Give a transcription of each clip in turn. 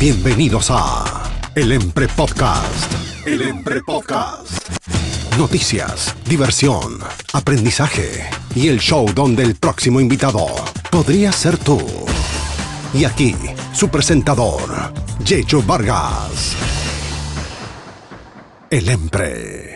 Bienvenidos a El Empre Podcast. El Empre Podcast. Noticias, diversión, aprendizaje y el show donde el próximo invitado podría ser tú. Y aquí, su presentador, Yecho Vargas. El Empre.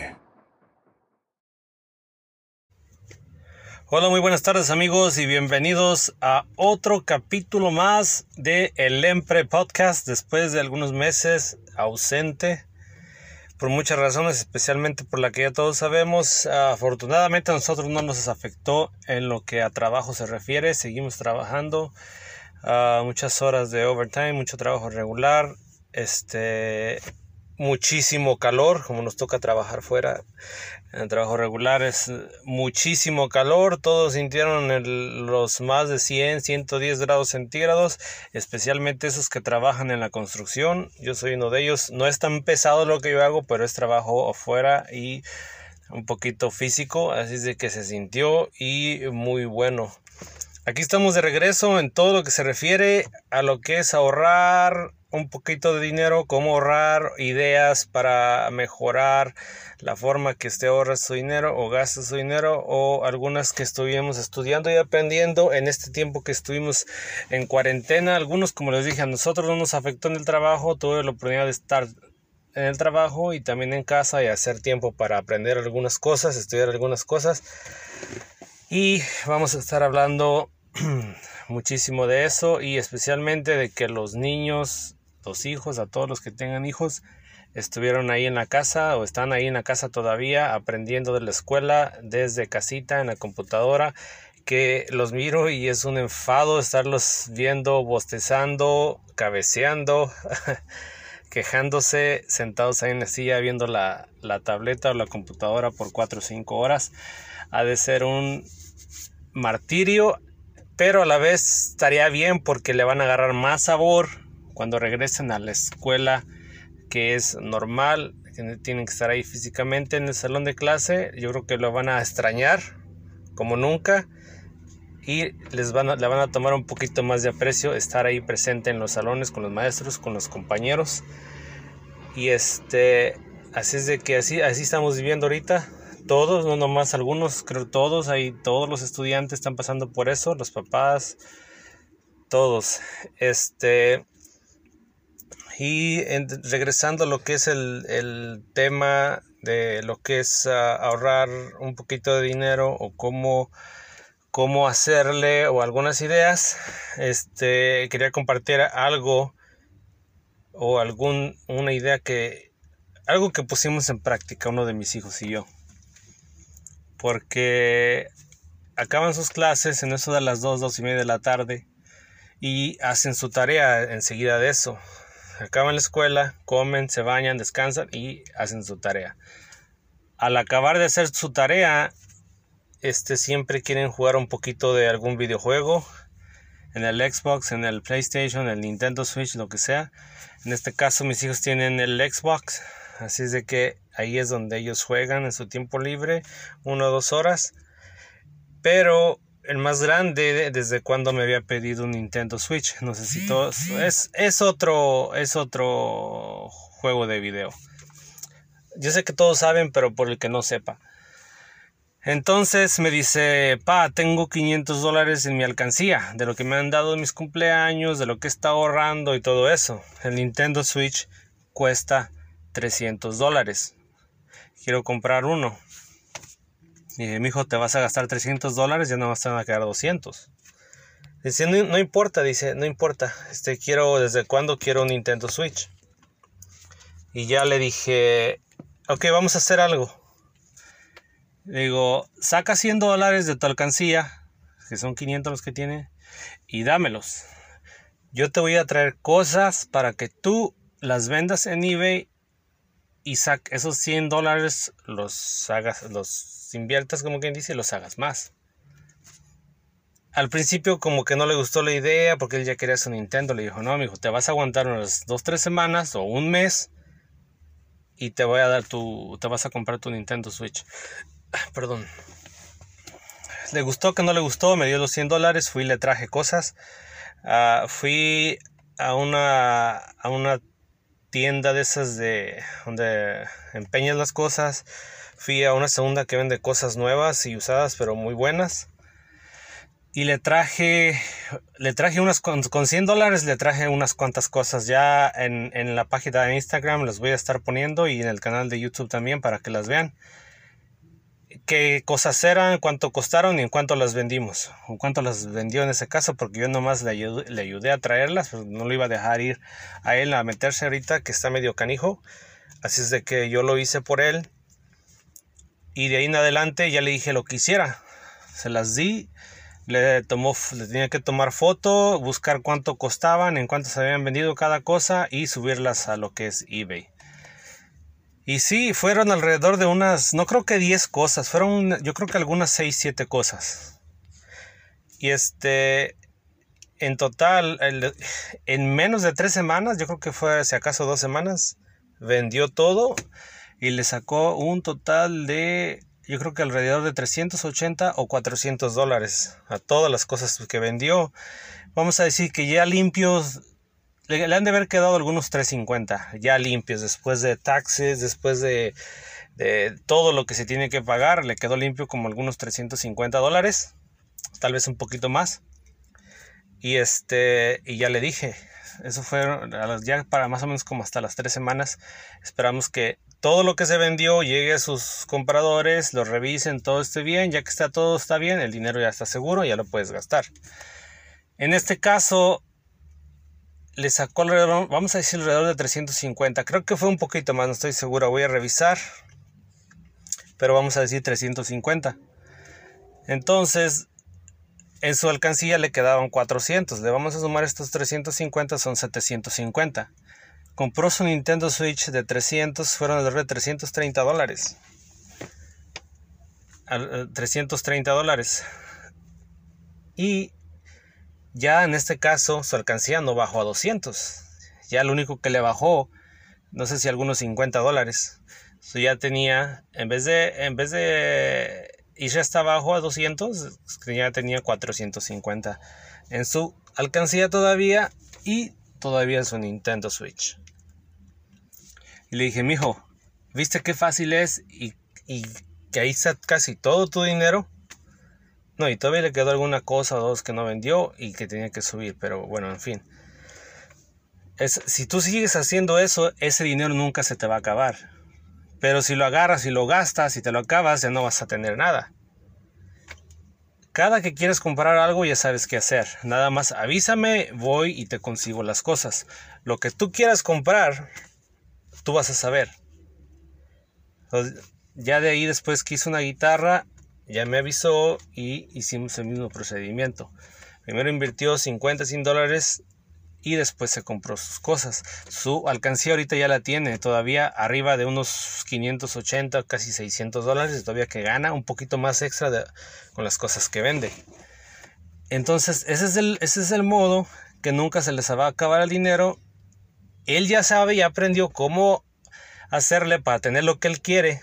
Hola, muy buenas tardes amigos y bienvenidos a otro capítulo más de El Empre Podcast después de algunos meses ausente por muchas razones, especialmente por la que ya todos sabemos. Afortunadamente a nosotros no nos afectó en lo que a trabajo se refiere, seguimos trabajando muchas horas de overtime, mucho trabajo regular, este muchísimo calor, como nos toca trabajar fuera en trabajo regular, es muchísimo calor, todos sintieron los más de 100, 110 grados centígrados, especialmente esos que trabajan en la construcción, yo soy uno de ellos, no es tan pesado lo que yo hago, pero es trabajo afuera y un poquito físico, así es de que se sintió y muy bueno. Aquí estamos de regreso en todo lo que se refiere a lo que es ahorrar un poquito de dinero, cómo ahorrar, ideas para mejorar la forma que usted ahorra su dinero o gasta su dinero o algunas que estuvimos estudiando y aprendiendo en este tiempo que estuvimos en cuarentena. Algunos, como les dije, a nosotros no nos afectó en el trabajo, tuve la oportunidad de estar en el trabajo y también en casa y hacer tiempo para aprender algunas cosas, estudiar algunas cosas. Y vamos a estar hablando muchísimo de eso y especialmente de que los niños hijos, a todos los que tengan hijos, estuvieron ahí en la casa o están ahí en la casa todavía aprendiendo de la escuela desde casita en la computadora que los miro y es un enfado estarlos viendo bostezando, cabeceando, quejándose, sentados ahí en la silla viendo la, la tableta o la computadora por 4 o 5 horas. Ha de ser un martirio, pero a la vez estaría bien porque le van a agarrar más sabor cuando regresen a la escuela que es normal, que tienen que estar ahí físicamente en el salón de clase, yo creo que lo van a extrañar como nunca y les van a, le van a tomar un poquito más de aprecio estar ahí presente en los salones con los maestros, con los compañeros. Y este, así es de que así, así estamos viviendo ahorita. Todos, no nomás algunos, creo todos, ahí todos los estudiantes están pasando por eso, los papás, todos. Este, y regresando a lo que es el, tema de lo que es ah, ahorrar un poquito de dinero o cómo, cómo hacerle o algunas ideas, este, quería compartir algo o algún, una idea que, algo que pusimos en práctica uno de mis hijos y yo. Porque acaban sus clases en eso de las 2, 2 y media de la tarde y hacen su tarea enseguida de eso acaban la escuela, comen, se bañan, descansan y hacen su tarea. Al acabar de hacer su tarea, este siempre quieren jugar un poquito de algún videojuego en el Xbox, en el PlayStation, en el Nintendo Switch, lo que sea. En este caso mis hijos tienen el Xbox, así es de que ahí es donde ellos juegan en su tiempo libre, una o dos horas. Pero el más grande desde cuando me había pedido un Nintendo Switch. No sé si todos. Es, es, otro. Es otro juego de video. Yo sé que todos saben, pero por el que no sepa. Entonces me dice, pa, tengo 500 dólares en mi alcancía, de lo que me han dado en mis cumpleaños, de lo que está ahorrando y todo eso. El Nintendo Switch cuesta 300 dólares. Quiero comprar uno. Dije, mi hijo, te vas a gastar 300 dólares, ya no vas a quedar 200. Dice, no, importa, dice, no importa. Este, quiero, ¿desde cuándo quiero un Nintendo Switch? Y ya le dije, ok, vamos a hacer algo. digo, saca 100 dólares de tu alcancía, que son 500 los que tiene, y dámelos. Yo te voy a traer cosas para que tú las vendas en eBay y esos 100 dólares los hagas, los inviertas, como quien dice, los hagas más. Al principio como que no le gustó la idea porque él ya quería su Nintendo. Le dijo, no, hijo, te vas a aguantar unas dos, tres semanas o un mes y te voy a dar tu, te vas a comprar tu Nintendo Switch. Perdón. Le gustó que no le gustó, me dio los 100 dólares, fui y le traje cosas. Ah, fui a una, a una tienda de esas de donde empeñas las cosas. Fui a una segunda que vende cosas nuevas y usadas, pero muy buenas. Y le traje, le traje unas, con, 100 dólares le traje unas cuantas cosas. Ya en, en la página de Instagram las voy a estar poniendo y en el canal de YouTube también para que las vean qué cosas eran, cuánto costaron y en cuánto las vendimos, o cuánto las vendió en ese caso, porque yo nomás le ayudé, le ayudé a traerlas, no lo iba a dejar ir a él a meterse ahorita, que está medio canijo. Así es de que yo lo hice por él. Y de ahí en adelante ya le dije lo que hiciera. Se las di, le, tomó, le tenía que tomar foto, buscar cuánto costaban, en cuánto se habían vendido cada cosa y subirlas a lo que es eBay. Y sí, fueron alrededor de unas, no creo que 10 cosas, fueron yo creo que algunas 6, 7 cosas. Y este, en total, en menos de 3 semanas, yo creo que fue si acaso 2 semanas, vendió todo y le sacó un total de, yo creo que alrededor de 380 o 400 dólares a todas las cosas que vendió. Vamos a decir que ya limpios le, han de haber quedado algunos 350 ya limpios después de taxes, después de, de, todo lo que se tiene que pagar. Le quedó limpio como algunos 350 dólares, tal vez un poquito más. Y este, y ya le dije, eso fue ya para más o menos como hasta las tres semanas. Esperamos que todo lo que se vendió llegue a sus compradores, lo revisen, todo esté bien. Ya que está todo está bien, el dinero ya está seguro, ya lo puedes gastar. En este caso, le sacó alrededor, vamos a decir alrededor de 350. Creo que fue un poquito más, no estoy seguro, voy a revisar. Pero vamos a decir 350. Entonces, en su alcancía le quedaban 400. Le vamos a sumar estos 350, son 750. Compró su Nintendo Switch de 300, fueron alrededor de 330 dólares. 330 dólares. Y ya en este caso su alcancía no bajó a 200. Ya lo único que le bajó, no sé si algunos 50 dólares. ya tenía, en vez de, en vez de ya hasta abajo a 200, ya tenía 450 en su alcancía todavía y todavía en su Nintendo Switch. Y le dije, mijo, ¿viste qué fácil es y, y que ahí está casi todo tu dinero? No, y todavía le quedó alguna cosa o dos que no vendió y que tenía que subir, pero bueno, en fin. Es, si tú sigues haciendo eso, ese dinero nunca se te va a acabar. Pero si lo agarras y lo gastas y te lo acabas, ya no vas a tener nada. Cada que quieres comprar algo ya sabes qué hacer. Nada más avísame, voy y te consigo las cosas. Lo que tú quieras comprar, tú vas a saber. Ya de ahí después que hice una guitarra, ya me avisó y hicimos el mismo procedimiento. Primero invirtió 50, 100 dólares y después se compró sus cosas. Su alcancía ahorita ya la tiene, todavía arriba de unos 580, casi 600 dólares, todavía que gana un poquito más extra con las cosas que vende. Entonces, ese es, el, ese es el modo que nunca se les va a acabar el dinero. Él ya sabe y aprendió cómo hacerle para tener lo que él quiere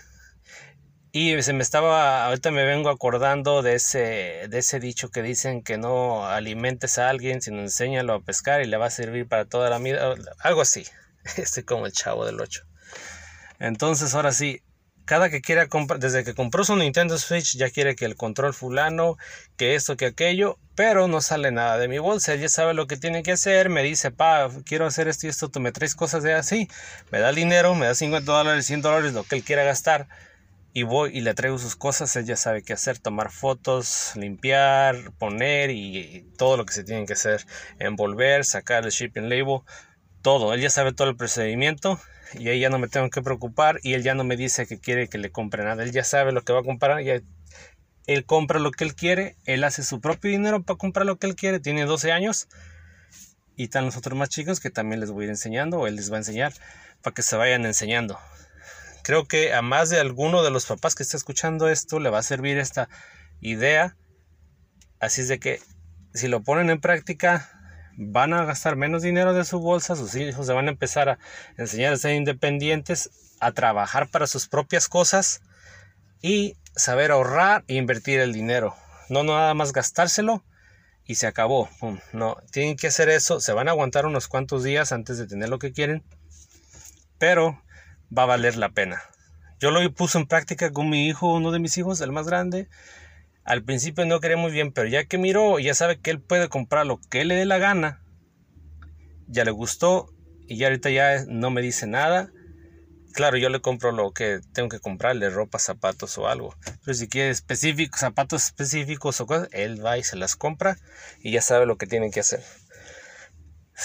y se me estaba, ahorita me vengo acordando de ese, de ese dicho que dicen que no alimentes a alguien, sino enséñalo a pescar y le va a servir para toda la vida, algo así. Estoy como el chavo del 8. Entonces, ahora sí, cada que quiera comprar, desde que compró su Nintendo Switch, ya quiere que el control fulano, que esto, que aquello, pero no sale nada de mi bolsa. ya sabe lo que tiene que hacer, me dice, pa, quiero hacer esto y esto, tú me traes cosas de así, me da el dinero, me da 50 dólares, 100 dólares, lo que él quiera gastar y voy y le traigo sus cosas, ella sabe qué hacer, tomar fotos, limpiar, poner y, todo lo que se tiene que hacer, envolver, sacar el shipping label, todo, él ya sabe todo el procedimiento y ahí ya no me tengo que preocupar y él ya no me dice que quiere que le compre nada, él ya sabe lo que va a comprar, ya él compra lo que él quiere, él hace su propio dinero para comprar lo que él quiere, tiene 12 años y están los otros más chicos que también les voy a ir enseñando o él les va a enseñar para que se vayan enseñando. Creo que a más de alguno de los papás que está escuchando esto le va a servir esta idea. Así es de que si lo ponen en práctica, van a gastar menos dinero de su bolsa, sus hijos se van a empezar a enseñar a ser independientes, a trabajar para sus propias cosas y saber ahorrar e invertir el dinero. No nada más gastárselo y se acabó. No, tienen que hacer eso. Se van a aguantar unos cuantos días antes de tener lo que quieren, pero va a valer la pena. Yo lo puse en práctica con mi hijo, uno de mis hijos, el más grande. Al principio no quería muy bien, pero ya que miró, ya sabe que él puede comprar lo que le dé la gana. Ya le gustó y ya ahorita ya no me dice nada Claro, yo le compro lo que tengo que comprarle, ropa, zapatos o algo. Pero si quiere específicos, zapatos específicos o cosas, él va y se las compra y ya sabe lo que tienen que hacer.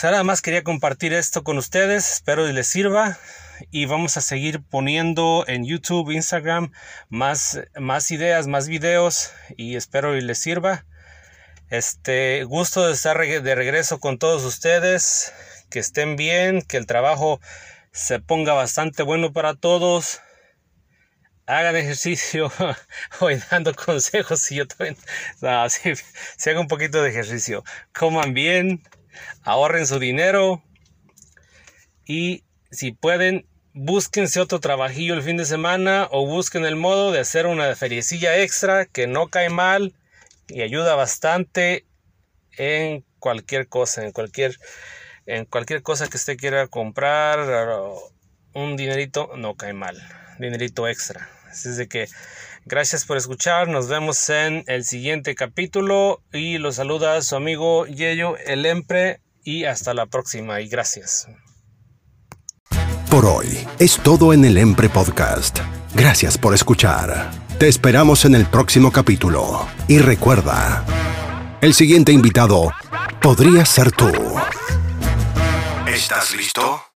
Nada más quería compartir esto con ustedes, espero les sirva y vamos a seguir poniendo en YouTube, Instagram más, más ideas, más videos y espero que les sirva. Este gusto de estar de regreso con todos ustedes, que estén bien, que el trabajo se ponga bastante bueno para todos. Hagan ejercicio, hoy dando consejos y yo también, no, sí, hagan un poquito de ejercicio. Coman bien, ahorren su dinero y si pueden, búsquense otro trabajillo el fin de semana o busquen el modo de hacer una feriecilla extra que no cae mal y ayuda bastante en cualquier cosa, en cualquier en cualquier cosa que usted quiera comprar, un dinerito no cae mal, dinerito extra. Así es de que gracias por escuchar, nos vemos en el siguiente capítulo y los saluda su amigo Yello el Empre y hasta la próxima y gracias. Por hoy es todo en el Empre Podcast. Gracias por escuchar. Te esperamos en el próximo capítulo y recuerda, el siguiente invitado podría ser tú. ¿Estás listo?